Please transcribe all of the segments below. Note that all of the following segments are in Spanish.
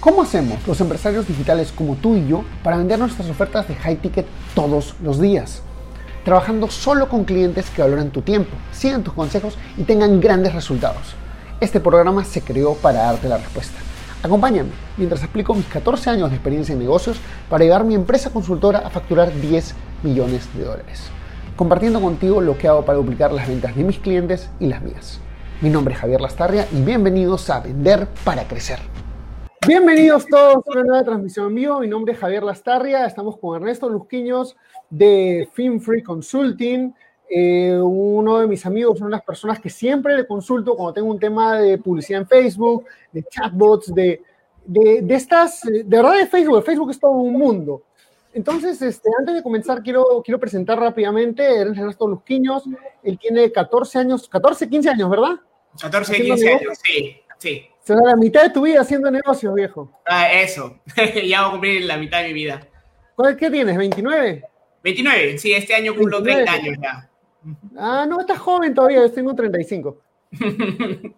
¿Cómo hacemos los empresarios digitales como tú y yo para vender nuestras ofertas de high ticket todos los días? Trabajando solo con clientes que valoran tu tiempo, sigan tus consejos y tengan grandes resultados. Este programa se creó para darte la respuesta. Acompáñame mientras explico mis 14 años de experiencia en negocios para llevar mi empresa consultora a facturar 10 millones de dólares, compartiendo contigo lo que hago para duplicar las ventas de mis clientes y las mías. Mi nombre es Javier Lastarria y bienvenidos a Vender para Crecer. Bienvenidos todos a una nueva transmisión en vivo. Mi nombre es Javier Lastarria. Estamos con Ernesto Lusquiños de Film Free Consulting. Eh, uno de mis amigos, una de las personas que siempre le consulto cuando tengo un tema de publicidad en Facebook, de chatbots, de, de, de estas, de verdad de Facebook. Facebook es todo un mundo. Entonces, este, antes de comenzar, quiero, quiero presentar rápidamente a Ernesto Lusquiños. Él tiene 14 años, 14, 15 años, ¿verdad? 14, 15 años, sí, sí. O sea, la mitad de tu vida haciendo negocios, viejo. Ah, eso. ya voy a cumplir la mitad de mi vida. ¿Cuál, ¿Qué tienes? ¿29? 29, sí, este año cumplo 30 años ya. Ah, no, estás joven todavía, yo tengo 35.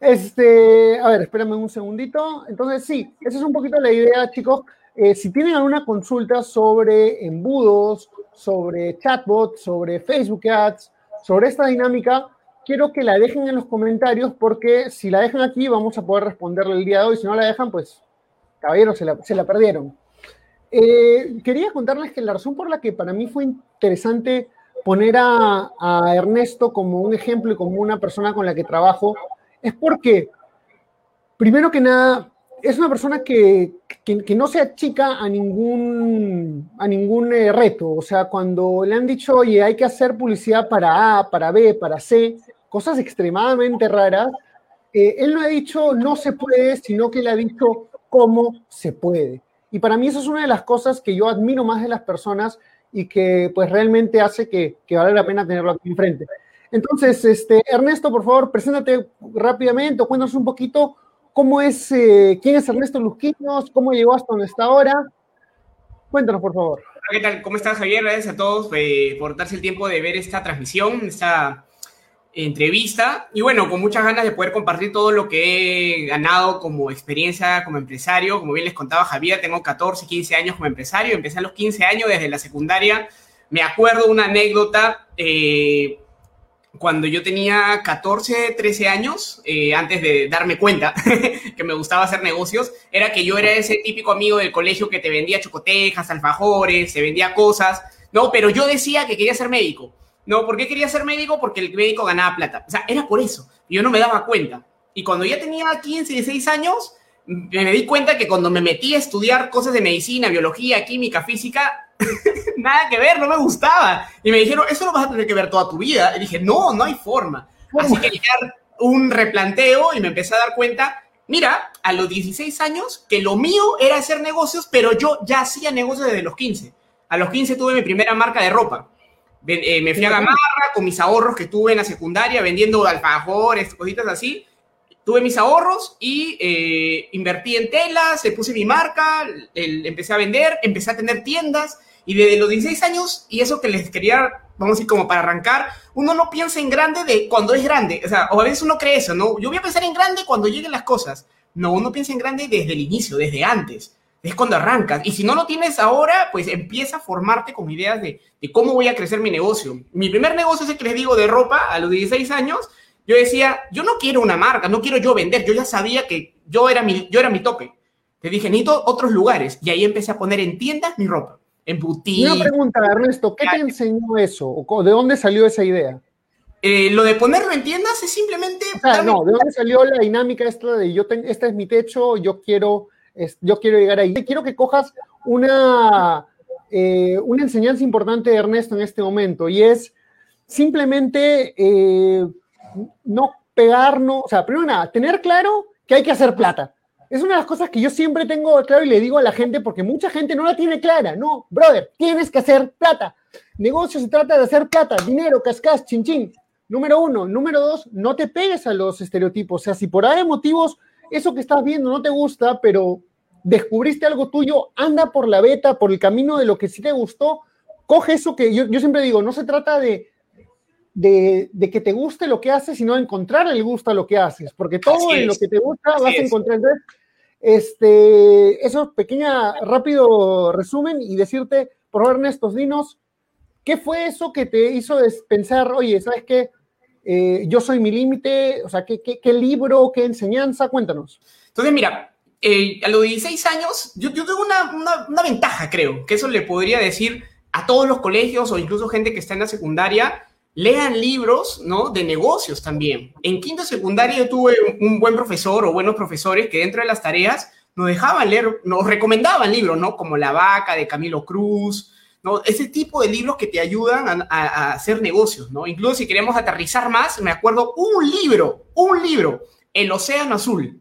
este, a ver, espérame un segundito. Entonces, sí, esa es un poquito la idea, chicos. Eh, si tienen alguna consulta sobre embudos, sobre chatbots, sobre Facebook Ads, sobre esta dinámica, quiero que la dejen en los comentarios porque si la dejan aquí vamos a poder responderle el día de hoy. Si no la dejan, pues, caballeros, se la, se la perdieron. Eh, quería contarles que la razón por la que para mí fue interesante poner a, a, Ernesto como un ejemplo y como una persona con la que trabajo es porque, primero que nada, es una persona que, que, no se achica a ningún, a ningún eh, reto. O sea, cuando le han dicho, oye, hay que hacer publicidad para A, para B, para C, cosas extremadamente raras, eh, él no ha dicho no se puede, sino que le ha dicho cómo se puede. Y para mí eso es una de las cosas que yo admiro más de las personas y que pues realmente hace que, que vale la pena tenerlo aquí enfrente. Entonces, este, Ernesto, por favor, preséntate rápidamente, cuéntanos un poquito cómo es, eh, quién es Ernesto Lusquinos, cómo llegó hasta donde está ahora. Cuéntanos, por favor. ¿Qué tal? ¿Cómo estás, Javier? Gracias a todos eh, por darse el tiempo de ver esta transmisión, esta entrevista. Y bueno, con muchas ganas de poder compartir todo lo que he ganado como experiencia como empresario. Como bien les contaba Javier, tengo 14, 15 años como empresario. Empecé a los 15 años desde la secundaria. Me acuerdo una anécdota. Eh, cuando yo tenía 14, 13 años, eh, antes de darme cuenta que me gustaba hacer negocios, era que yo era ese típico amigo del colegio que te vendía chocotejas, alfajores, se vendía cosas, ¿no? Pero yo decía que quería ser médico. ¿No? ¿Por qué quería ser médico? Porque el médico ganaba plata. O sea, era por eso. Yo no me daba cuenta. Y cuando ya tenía 15, 16 años, me di cuenta que cuando me metí a estudiar cosas de medicina, biología, química, física, nada que ver, no me gustaba. Y me dijeron, eso lo vas a tener que ver toda tu vida. Y dije, no, no hay forma. Así que llegar un replanteo y me empecé a dar cuenta, mira, a los 16 años, que lo mío era hacer negocios, pero yo ya hacía negocios desde los 15. A los 15 tuve mi primera marca de ropa. Eh, me fui a Gamarra con mis ahorros que tuve en la secundaria vendiendo alfajores, cositas así. Tuve mis ahorros y eh, invertí en telas, le puse mi marca, el, empecé a vender, empecé a tener tiendas y desde los 16 años, y eso que les quería, vamos a decir, como para arrancar, uno no piensa en grande de cuando es grande. O sea, o a veces uno cree eso, ¿no? Yo voy a pensar en grande cuando lleguen las cosas. No, uno piensa en grande desde el inicio, desde antes es cuando arrancas. Y si no lo tienes ahora, pues empieza a formarte con ideas de, de, cómo voy a crecer mi negocio. Mi primer negocio, ese que les digo, de ropa, a los 16 años, yo decía, yo no quiero una marca, no quiero yo vender. Yo ya sabía que yo era mi, yo era mi tope. Te dije, necesito otros lugares. Y ahí empecé a poner en tiendas mi ropa, en boutique. Una pregunta, Ernesto, ¿qué te enseñó eso? ¿O ¿De dónde salió esa idea? Eh, lo de ponerlo en tiendas es simplemente... O sea, no, ¿de dónde salió la dinámica esta de yo, ten, este es mi techo, yo quiero es, yo quiero llegar ahí. Quiero que cojas una, eh, una enseñanza importante de Ernesto en este momento y es simplemente eh, no pegarnos, o sea, primero nada, tener claro que hay que hacer plata. Es una de las cosas que yo siempre tengo claro y le digo a la gente porque mucha gente no la tiene clara. No, brother, tienes que hacer plata. Negocio se trata de hacer plata, dinero, cascas, chin. Número uno. Número dos, no te pegues a los estereotipos. O sea, si por ahí motivos eso que estás viendo no te gusta, pero descubriste algo tuyo, anda por la beta, por el camino de lo que sí te gustó, coge eso que yo, yo siempre digo, no se trata de, de, de, que te guste lo que haces, sino encontrar el gusto a lo que haces, porque todo en lo que te gusta vas a encontrar. Este, eso, pequeña, rápido resumen y decirte, por favor, Ernesto, dinos, ¿qué fue eso que te hizo pensar, oye, ¿sabes qué? Eh, yo soy mi límite, o sea, ¿qué, ¿qué, libro, qué enseñanza? Cuéntanos. Entonces, mira, eh, a los 16 años, yo, yo tengo una, una, una, ventaja, creo, que eso le podría decir a todos los colegios o incluso gente que está en la secundaria, lean libros, ¿no? De negocios también. En quinto secundaria yo tuve un buen profesor o buenos profesores que dentro de las tareas nos dejaban leer, nos recomendaban libros, ¿no? Como La Vaca de Camilo Cruz, ¿no? Ese tipo de libros que te ayudan a, hacer negocios, ¿no? Incluso si queremos aterrizar más, me acuerdo un libro, un libro, El Océano Azul.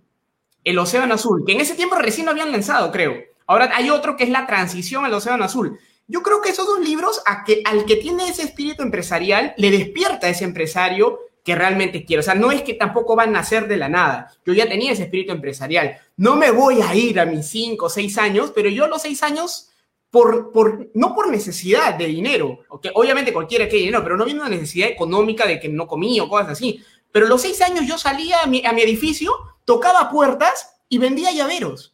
El Océano Azul, que en ese tiempo recién lo habían lanzado, creo. Ahora hay otro que es La Transición al Océano Azul. Yo creo que esos dos libros, a que, al que tiene ese espíritu empresarial, le despierta a ese empresario que realmente quiere. O sea, no es que tampoco van a nacer de la nada. Yo ya tenía ese espíritu empresarial. No me voy a ir a mis cinco o seis años, pero yo a los seis años, por, por, no por necesidad de dinero, que obviamente cualquiera quiere dinero, pero no viene una necesidad económica de que no comía o cosas así. Pero a los seis años yo salía a mi, a mi edificio, tocaba puertas y vendía llaveros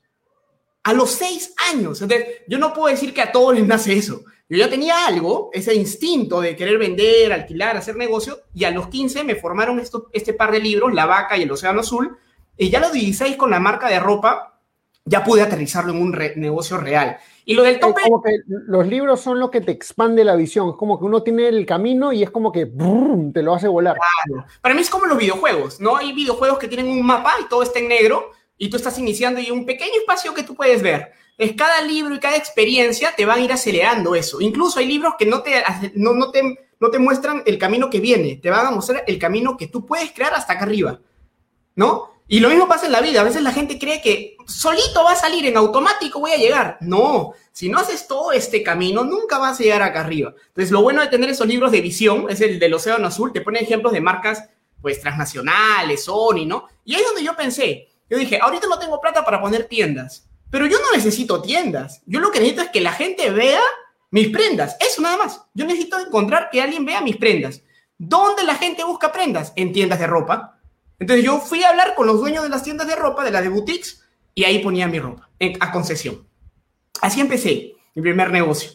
a los seis años. Entonces, yo no puedo decir que a todos les nace eso. Yo ya tenía algo, ese instinto de querer vender, alquilar, hacer negocio, y a los 15 me formaron esto, este par de libros, La Vaca y el Océano Azul, y ya a los 16 con la marca de ropa, ya pude aterrizarlo en un negocio real. Y lo del tope... Como que los libros son lo que te expande la visión, es como que uno tiene el camino y es como que te lo hace volar. Para mí es como los videojuegos, ¿no? Hay videojuegos que tienen un mapa y todo está en negro, y tú estás iniciando y un pequeño espacio que tú puedes ver. Es cada libro y cada experiencia te van a ir acelerando eso. Incluso hay libros que no te, no, no te, no te muestran el camino que viene, te van a mostrar el camino que tú puedes crear hasta acá arriba, ¿no? Y lo mismo pasa en la vida. A veces la gente cree que solito va a salir en automático, voy a llegar. No, si no haces todo este camino, nunca vas a llegar acá arriba. Entonces, lo bueno de tener esos libros de visión es el del Océano Azul. Te pone ejemplos de marcas, pues, transnacionales, Sony, ¿no? Y ahí es donde yo pensé, yo dije, ahorita no tengo plata para poner tiendas, pero yo no necesito tiendas. Yo lo que necesito es que la gente vea mis prendas. Eso nada más. Yo necesito encontrar que alguien vea mis prendas. ¿Dónde la gente busca prendas? En tiendas de ropa. Entonces yo fui a hablar con los dueños de las tiendas de ropa, de las de boutiques, y ahí ponía mi ropa a concesión. Así empecé mi primer negocio.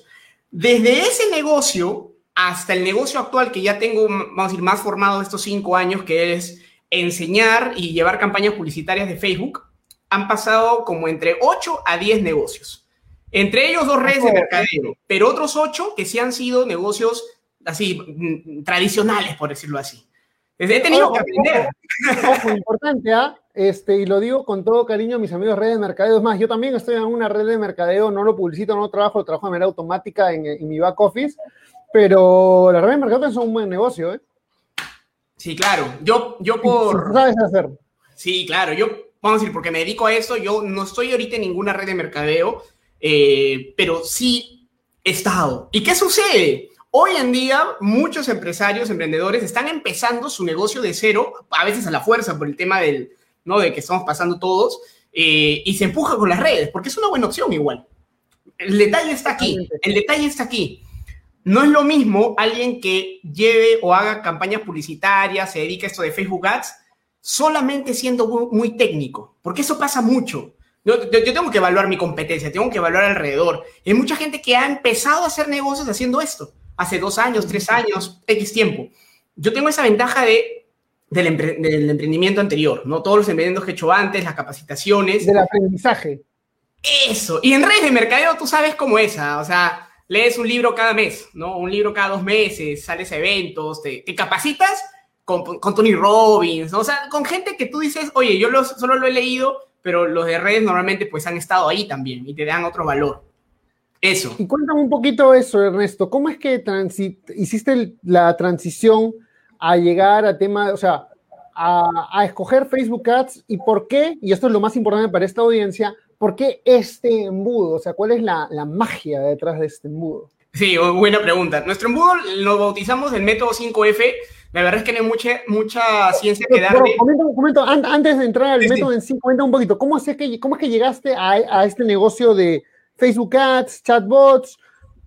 Desde ese negocio hasta el negocio actual que ya tengo, vamos a decir, más formado estos cinco años, que es enseñar y llevar campañas publicitarias de Facebook, han pasado como entre 8 a 10 negocios. Entre ellos dos redes de mercadeo, pero otros 8 que sí han sido negocios así mm, tradicionales, por decirlo así. He tenido que aprender. Ojo, importante, ¿ah? Este, y lo digo con todo cariño a mis amigos de redes de mercadeo. Es más, yo también estoy en una red de mercadeo, no lo publicito, no lo trabajo, trabajo de manera automática en, en mi back office, pero las redes de mercadeo son un buen negocio, ¿eh? Sí, claro. Yo, yo por. Sabes hacer. Sí, claro. Yo, vamos a decir, porque me dedico a eso, yo no estoy ahorita en ninguna red de mercadeo, eh, pero sí he estado. ¿Y qué sucede? Hoy en día, muchos empresarios, emprendedores, están empezando su negocio de cero, a veces a la fuerza por el tema del, ¿no? de que estamos pasando todos, eh, y se empuja con las redes, porque es una buena opción igual. El detalle está aquí, el detalle está aquí. No es lo mismo alguien que lleve o haga campañas publicitarias, se dedica a esto de Facebook Ads, solamente siendo muy técnico, porque eso pasa mucho. Yo, tengo que evaluar mi competencia, tengo que evaluar alrededor. hay mucha gente que ha empezado a hacer negocios haciendo esto, hace dos años, tres años, X tiempo. Yo tengo esa ventaja de, del, emprendimiento anterior, ¿no? Todos los emprendimientos que he hecho antes, las capacitaciones. Del aprendizaje. Eso. Y en redes de mercadeo tú sabes cómo es, ¿ah? o sea, lees un libro cada mes, ¿no? Un libro cada dos meses, sales a eventos, te, capacitas con, Tony Robbins, O sea, con gente que tú dices, oye, yo solo lo he leído, pero los de redes normalmente pues han estado ahí también y te dan otro valor. Eso. Y cuéntame un poquito eso, Ernesto. ¿Cómo es que hiciste la transición a llegar a tema, o sea, a, escoger Facebook Ads y por qué, y esto es lo más importante para esta audiencia, ¿Por qué este embudo? O sea, ¿cuál es la, magia detrás de este embudo? Sí, buena pregunta. Nuestro embudo lo bautizamos el método 5F. La verdad es que no hay mucha, mucha ciencia que darle. Comenta, antes de entrar al método en sí, comenta un poquito, ¿cómo es que, cómo es que llegaste a, este negocio de Facebook Ads, chatbots?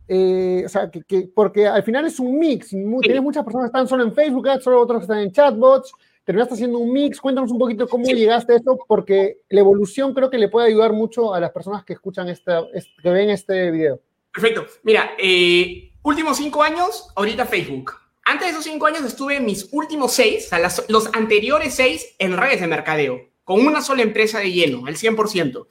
Eh, o sea, que, porque al final es un mix. Tienes muchas personas que están solo en Facebook Ads, solo otros que están en chatbots. Terminaste haciendo un mix. Cuéntanos un poquito cómo llegaste a esto, porque la evolución creo que le puede ayudar mucho a las personas que escuchan esta, que ven este video. Perfecto. Mira, eh, últimos cinco años, ahorita Facebook. Antes de esos cinco años estuve en mis últimos seis, o sea, los anteriores seis en redes de mercadeo, con una sola empresa de lleno, el 100%.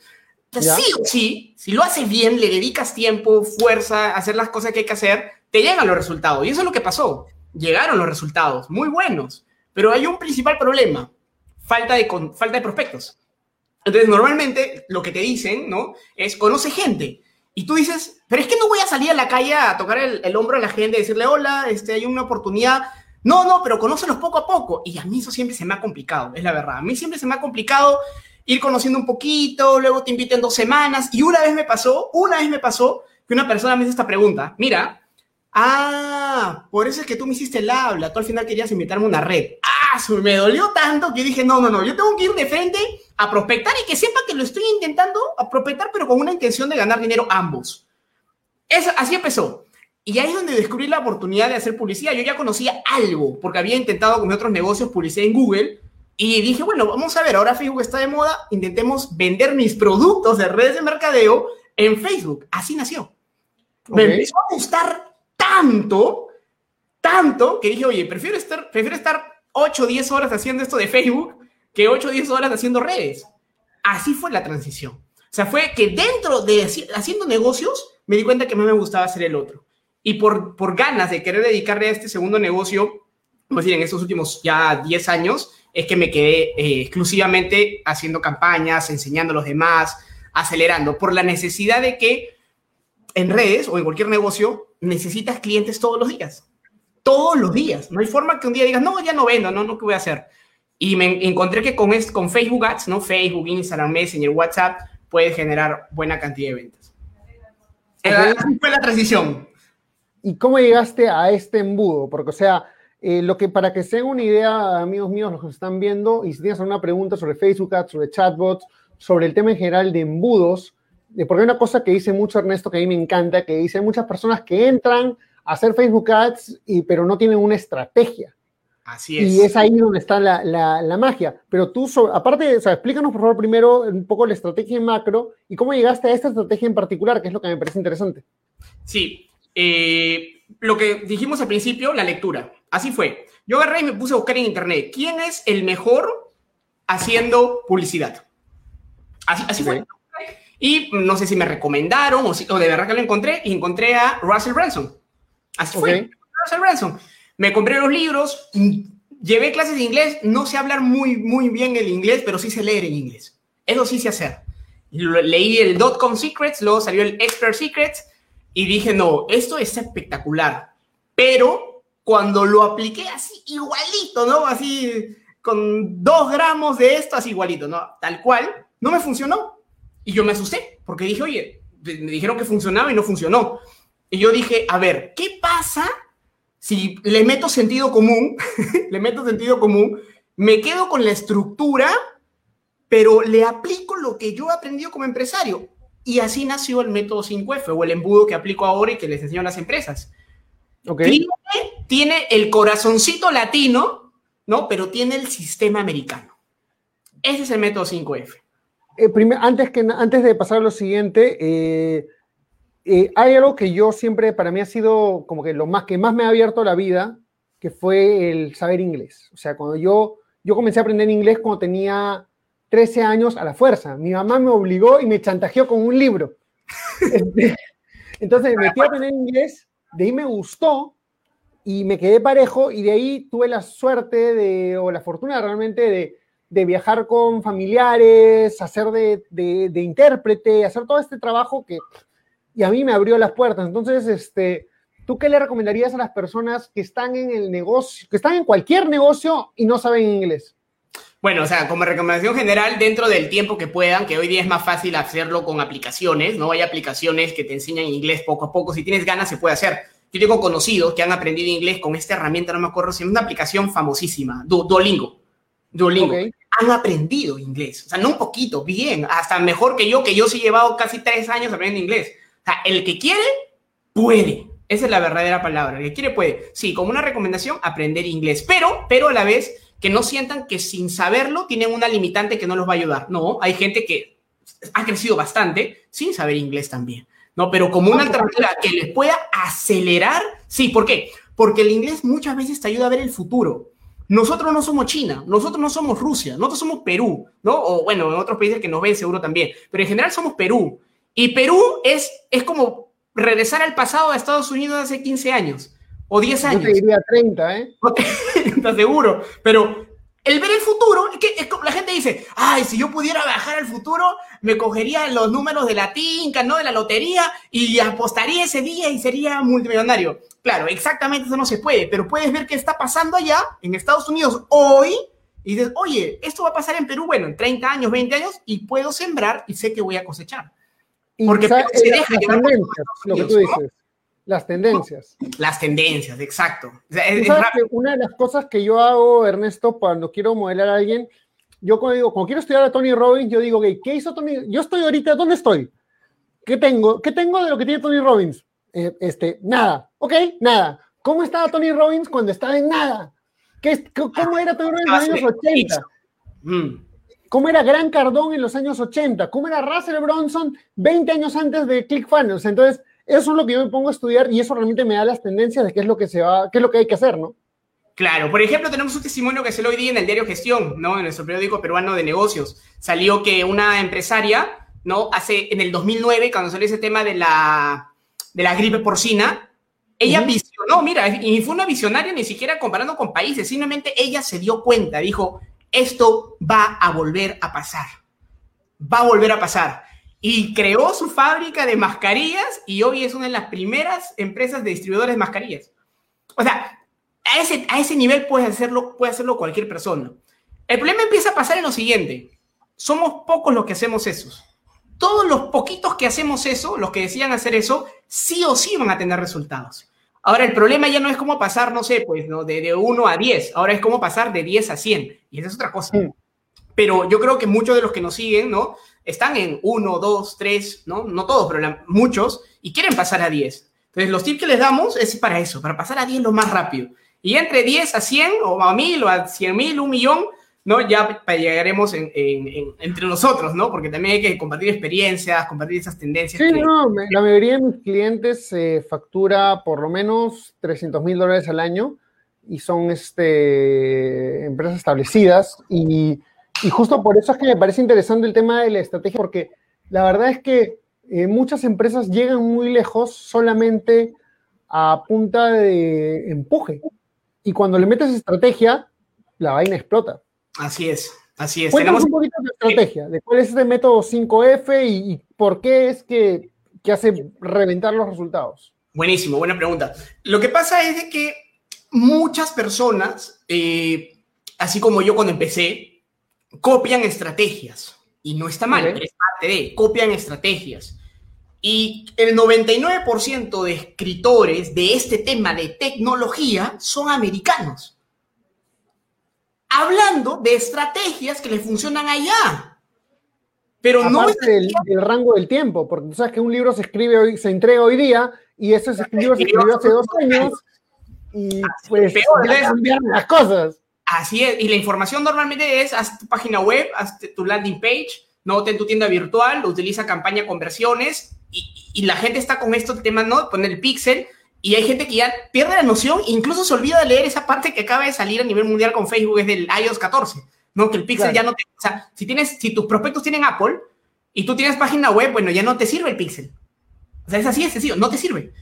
sí o sí, si lo haces bien, le dedicas tiempo, fuerza, hacer las cosas que hay que hacer, te llegan los resultados. Y eso es lo que pasó. Llegaron los resultados, muy buenos. Pero hay un principal problema, falta de, falta de prospectos. Entonces, normalmente lo que te dicen, ¿no? Es, conoce gente. Y tú dices, pero es que no voy a salir a la calle a tocar el, hombro a la gente y decirle, hola, este, hay una oportunidad. No, no, pero conócelos poco a poco. Y a mí eso siempre se me ha complicado, es la verdad. A mí siempre se me ha complicado ir conociendo un poquito, luego te inviten dos semanas. Y una vez me pasó, una vez me pasó que una persona me hizo esta pregunta. Mira, ah, por eso es que tú me hiciste el habla. Tú al final querías invitarme a una red. Ah, me dolió tanto que dije, no, no, no, yo tengo que ir de frente a prospectar y que sepa que lo estoy intentando a prospectar, pero con una intención de ganar dinero ambos. Eso, así empezó. Y ahí es donde descubrí la oportunidad de hacer publicidad. Yo ya conocía algo, porque había intentado con otros negocios publicidad en Google. Y dije, bueno, vamos a ver, ahora Facebook está de moda, intentemos vender mis productos de redes de mercadeo en Facebook. Así nació. Me empezó a gustar tanto, tanto, que dije, oye, prefiero estar, prefiero estar 8 o 10 horas haciendo esto de Facebook que 8 o 10 horas haciendo redes. Así fue la transición. O sea, fue que dentro de haciendo negocios, me di cuenta que mí me gustaba hacer el otro. Y por, por ganas de querer dedicarle a este segundo negocio, pues decir, en estos últimos ya 10 años, es que me quedé eh, exclusivamente haciendo campañas, enseñando a los demás, acelerando, por la necesidad de que en redes o en cualquier negocio necesitas clientes todos los días. Todos los días. No hay forma que un día digas, no, ya no vendo, no, no, ¿qué voy a hacer? Y me encontré que con, con Facebook Ads, ¿no? Facebook, Instagram, Messenger, WhatsApp, puedes generar buena cantidad de ventas. Así fue la transición. ¿Y cómo llegaste a este embudo? Porque, o sea, eh, lo que para que se una idea, amigos míos, los que están viendo, y si tienes alguna pregunta sobre Facebook Ads, sobre chatbots, sobre el tema en general de embudos, porque hay una cosa que dice mucho Ernesto que a mí me encanta, que dice muchas personas que entran a hacer Facebook Ads, y, pero no tienen una estrategia. Así es. Y es ahí donde está la, la, magia. Pero tú, aparte, o sea, explícanos por favor primero un poco la estrategia en macro y cómo llegaste a esta estrategia en particular, que es lo que me parece interesante. Sí, eh, lo que dijimos al principio, la lectura. Así fue. Yo agarré y me puse a buscar en internet quién es el mejor haciendo publicidad. Así, así fue. Y no sé si me recomendaron o, si, o de verdad que lo encontré y encontré a Russell Branson. Así fue. Russell Branson. Me compré los libros, llevé clases de inglés, no sé hablar muy, muy bien el inglés, pero sí sé leer en inglés. Eso sí sé hacer. Leí el Dotcom Secrets, luego salió el Expert Secrets y dije, no, esto es espectacular. Pero cuando lo apliqué así, igualito, ¿no? Así, con dos gramos de esto, así igualito, ¿no? Tal cual, no me funcionó. Y yo me asusté, porque dije, oye, me dijeron que funcionaba y no funcionó. Y yo dije, a ver, ¿qué pasa si le meto sentido común, le meto sentido común, me quedo con la estructura, pero le aplico lo que yo he aprendido como empresario. Y así nació el método 5F o el embudo que aplico ahora y que les enseño a las empresas. Okay. Tiene, el corazoncito latino, ¿no? Pero tiene el sistema americano. Ese es el método 5F. Eh, antes, que, antes de pasar a lo siguiente, eh, eh, hay algo que yo siempre, para mí ha sido como que lo más que más me ha abierto la vida, que fue el saber inglés. O sea, cuando yo, yo comencé a aprender inglés cuando tenía 13 años a la fuerza. Mi mamá me obligó y me chantajeó con un libro. Este, entonces me metí a aprender inglés, de ahí me gustó y me quedé parejo y de ahí tuve la suerte de, o la fortuna realmente de, de viajar con familiares, hacer de, de, de intérprete, hacer todo este trabajo que y a mí me abrió las puertas. Entonces, este, ¿tú qué le recomendarías a las personas que están en el negocio, que están en cualquier negocio y no saben inglés? Bueno, o sea, como recomendación general, dentro del tiempo que puedan, que hoy día es más fácil hacerlo con aplicaciones, ¿no? Hay aplicaciones que te enseñan inglés poco a poco. Si tienes ganas, se puede hacer. Yo tengo conocidos que han aprendido inglés con esta herramienta, no me acuerdo si es una aplicación famosísima, Duolingo. Duolingo. Han aprendido inglés. O sea, no un poquito, bien, hasta mejor que yo, que yo sí he llevado casi tres años aprendiendo inglés. O sea, el que quiere, puede. Esa es la verdadera palabra. El que quiere, puede. Sí, como una recomendación, aprender inglés. Pero, pero a la vez, que no sientan que sin saberlo tienen una limitante que no los va a ayudar. No, hay gente que ha crecido bastante sin saber inglés también. No, pero como una alternativa que les pueda acelerar, sí, ¿por qué? Porque el inglés muchas veces te ayuda a ver el futuro. Nosotros no somos China, nosotros no somos Rusia, nosotros somos Perú, ¿no? O bueno, en otros países que nos ven seguro también, pero en general somos Perú. Y Perú es, es como regresar al pasado a Estados Unidos hace 15 años o 10 años. Yo te diría 30, ¿eh? No seguro, pero el ver el futuro, es que, la gente dice, ay, si yo pudiera viajar al futuro, me cogería los números de la tinca, ¿no? De la lotería y apostaría ese día y sería multimillonario. Claro, exactamente eso no se puede, pero puedes ver qué está pasando allá en Estados Unidos hoy y dices, oye, esto va a pasar en Perú, bueno, en 30 años, 20 años y puedo sembrar y sé que voy a cosechar. Porque se deja lo que tú dices. Las tendencias. Las tendencias, exacto. una de las cosas que yo hago, Ernesto, cuando quiero modelar a alguien, yo cuando digo, cuando quiero estudiar a Tony Robbins, yo digo, ¿qué hizo Tony? Yo estoy ahorita, ¿dónde estoy? ¿Qué tengo? ¿Qué tengo de lo que tiene Tony Robbins? Eh, este, nada. Ok, nada. ¿Cómo estaba Tony Robbins cuando estaba en nada? ¿Qué, ¿Cómo era Tony Robbins en los años 80? Mm. ¿Cómo era Gran Cardón en los años 80? ¿Cómo era Russell Bronson 20 años antes de ClickFunnels? Entonces, eso es lo que yo me pongo a estudiar y eso realmente me da las tendencias de qué es lo que se va, qué es lo que hay que hacer, ¿no? Claro, por ejemplo, tenemos un testimonio que se lo hoy día en el diario Gestión, ¿no? En nuestro periódico peruano de negocios. Salió que una empresaria, ¿no? Hace, en el 2009, cuando salió ese tema de la, de la gripe porcina, ella visionó, mira, y fue una visionaria ni siquiera comparando con países, simplemente ella se dio cuenta, dijo, esto va a volver a pasar, va a volver a pasar y creó su fábrica de mascarillas y hoy es una de las primeras empresas de distribuidores de mascarillas. O sea, a ese, a ese nivel puede hacerlo, puede hacerlo cualquier persona. El problema empieza a pasar en lo siguiente. Somos pocos los que hacemos eso. Todos los poquitos que hacemos eso, los que decían hacer eso, sí o sí van a tener resultados. Ahora, el problema ya no es cómo pasar, no sé, pues, ¿no? de, de 1 a 10. Ahora es cómo pasar de 10 a 100. Y esa es otra cosa. Pero yo creo que muchos de los que nos siguen, ¿no? Están en 1, 2, 3, ¿no? No todos, pero muchos, y quieren pasar a 10. Entonces, los tips que les damos es para eso, para pasar a 10 lo más rápido. Y entre 10 a 100, o a 1000, o a 100 mil, un millón, ¿no? Ya llegaremos entre nosotros, ¿no? Porque también hay que compartir experiencias, compartir esas tendencias. Sí, no, la mayoría de mis clientes eh, factura por lo menos 300 mil dólares al año y son este, empresas establecidas y y justo por eso es que me parece interesante el tema de la estrategia, porque la verdad es que eh, muchas empresas llegan muy lejos solamente a punta de empuje. Y cuando le metes estrategia, la vaina explota. Así es, así es. Cuéntanos un poquito de estrategia, de cuál es este método 5F y, por qué es que, hace reventar los resultados. Buenísimo, buena pregunta. Lo que pasa es de que muchas personas, eh, así como yo cuando empecé, copian estrategias. Y no está mal, es parte de, copian estrategias. Y el 99% de escritores de este tema de tecnología son americanos. Hablando de estrategias que le funcionan allá. Pero no es del, rango del tiempo, porque tú sabes que un libro se escribe hoy, se entrega hoy día, y ese libro se escribió hace dos años, y pues cambiar las cosas. Así es, y la información normalmente es, haz tu página web, haz tu landing page, no ten tu tienda virtual, utiliza campaña conversiones, y, y la gente está con estos temas, ¿no? Poner el pixel, y hay gente que ya pierde la noción, incluso se olvida de leer esa parte que acaba de salir a nivel mundial con Facebook, es del iOS 14, ¿no? Que el pixel ya no te, o sea, si tienes, si tus prospectos tienen Apple, y tú tienes página web, bueno, ya no te sirve el pixel. O sea, es así, es sencillo, no te sirve.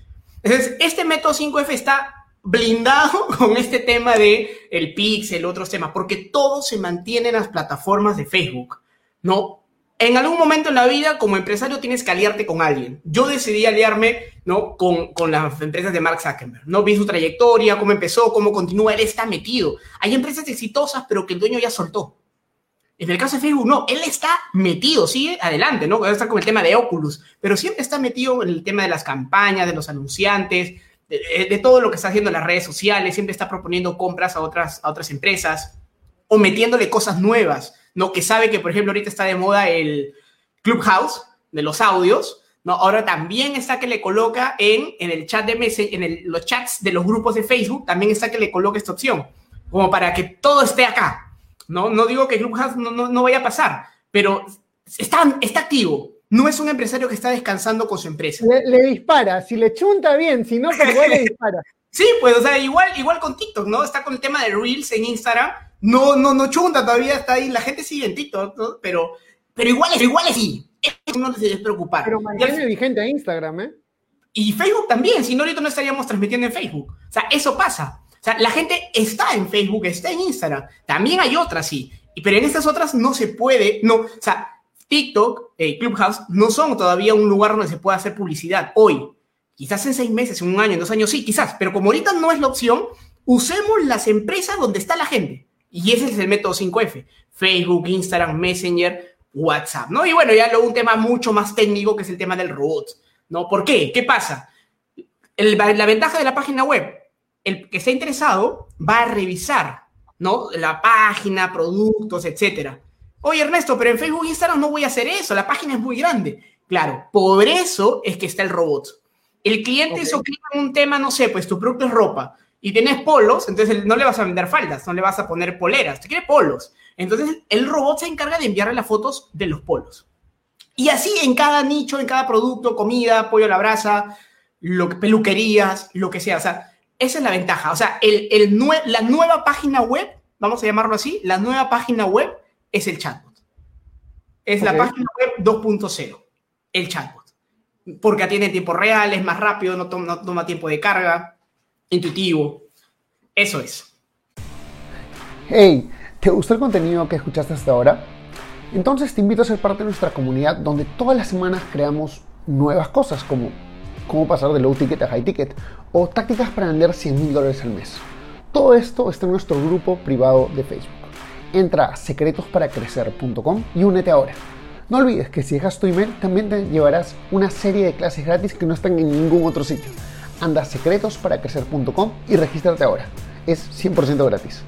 Entonces, este método 5F está blindado con este tema de el pixel, otros temas, porque todo se mantiene en las plataformas de Facebook, ¿no? En algún momento en la vida, como empresario, tienes que aliarte con alguien. Yo decidí aliarme, ¿no? Con, con las empresas de Mark Zuckerberg, ¿no? Vi su trayectoria, cómo empezó, cómo continúa, él está metido. Hay empresas exitosas, pero que el dueño ya soltó. En el caso de Facebook, no, él está metido, sigue adelante, ¿no? Está con el tema de Oculus, pero siempre está metido en el tema de las campañas, de los anunciantes, de, todo lo que está haciendo en las redes sociales, siempre está proponiendo compras a otras, a otras empresas o metiéndole cosas nuevas, ¿no? Que sabe que, por ejemplo, ahorita está de moda el Clubhouse de los audios, ¿no? Ahora también está que le coloca en, en el chat de Messenger, en los chats de los grupos de Facebook, también está que le coloca esta opción. como para que todo esté acá. No, no digo que Clubhouse no, no, no vaya a pasar, pero está, está activo. No es un empresario que está descansando con su empresa. Le, dispara, si le chunta bien, si no, pues igual le dispara. Sí, pues, o sea, igual, igual con TikTok, ¿no? Está con el tema de Reels en Instagram. No, no, no chunta todavía, está ahí. La gente sigue en TikTok, ¿no? pero, pero igual es, igual es sí. Eso no se debe preocupar. Pero mantiene vigente a Instagram, ¿eh? Y Facebook también, si no, ahorita no estaríamos transmitiendo en Facebook. O sea, eso pasa. O sea, la gente está en Facebook, está en Instagram. También hay otras, sí. Pero en estas otras no se puede, no, o sea, TikTok, y Clubhouse, no son todavía un lugar donde se pueda hacer publicidad hoy. Quizás en seis meses, en un año, en dos años, sí, quizás, pero como ahorita no es la opción, usemos las empresas donde está la gente. Y ese es el método 5F. Facebook, Instagram, Messenger, WhatsApp, ¿no? Y bueno, ya luego un tema mucho más técnico que es el tema del robot, ¿no? ¿Por qué? ¿Qué pasa? la ventaja de la página web, el que está interesado va a revisar, ¿no? La página, productos, etcétera. Oye, Ernesto, pero en Facebook e Instagram no voy a hacer eso, la página es muy grande. Claro, por eso es que está el robot. El cliente okay. se un tema, no sé, pues tu producto es ropa y tienes polos, entonces no le vas a vender faldas, no le vas a poner poleras, te quiere polos. Entonces el robot se encarga de enviarle las fotos de los polos. Y así en cada nicho, en cada producto, comida, pollo a la brasa, lo, peluquerías, lo que sea. O sea, esa es la ventaja. O sea, el, el la nueva página web, vamos a llamarlo así, la nueva página web es el chatbot. Es la página web 2.0, el chatbot. Porque tiene tiempo real, es más rápido, no toma, no toma tiempo de carga, intuitivo. Eso es. Hey, ¿te gustó el contenido que escuchaste hasta ahora? Entonces te invito a ser parte de nuestra comunidad donde todas las semanas creamos nuevas cosas como cómo pasar de low ticket a high ticket o tácticas para vender 100 mil dólares al mes. Todo esto está en nuestro grupo privado de Facebook. Entra a secretosparacrecer.com y únete ahora. No olvides que si dejas tu email también te llevarás una serie de clases gratis que no están en ningún otro sitio. Anda a secretosparacrecer.com y regístrate ahora. Es 100% gratis.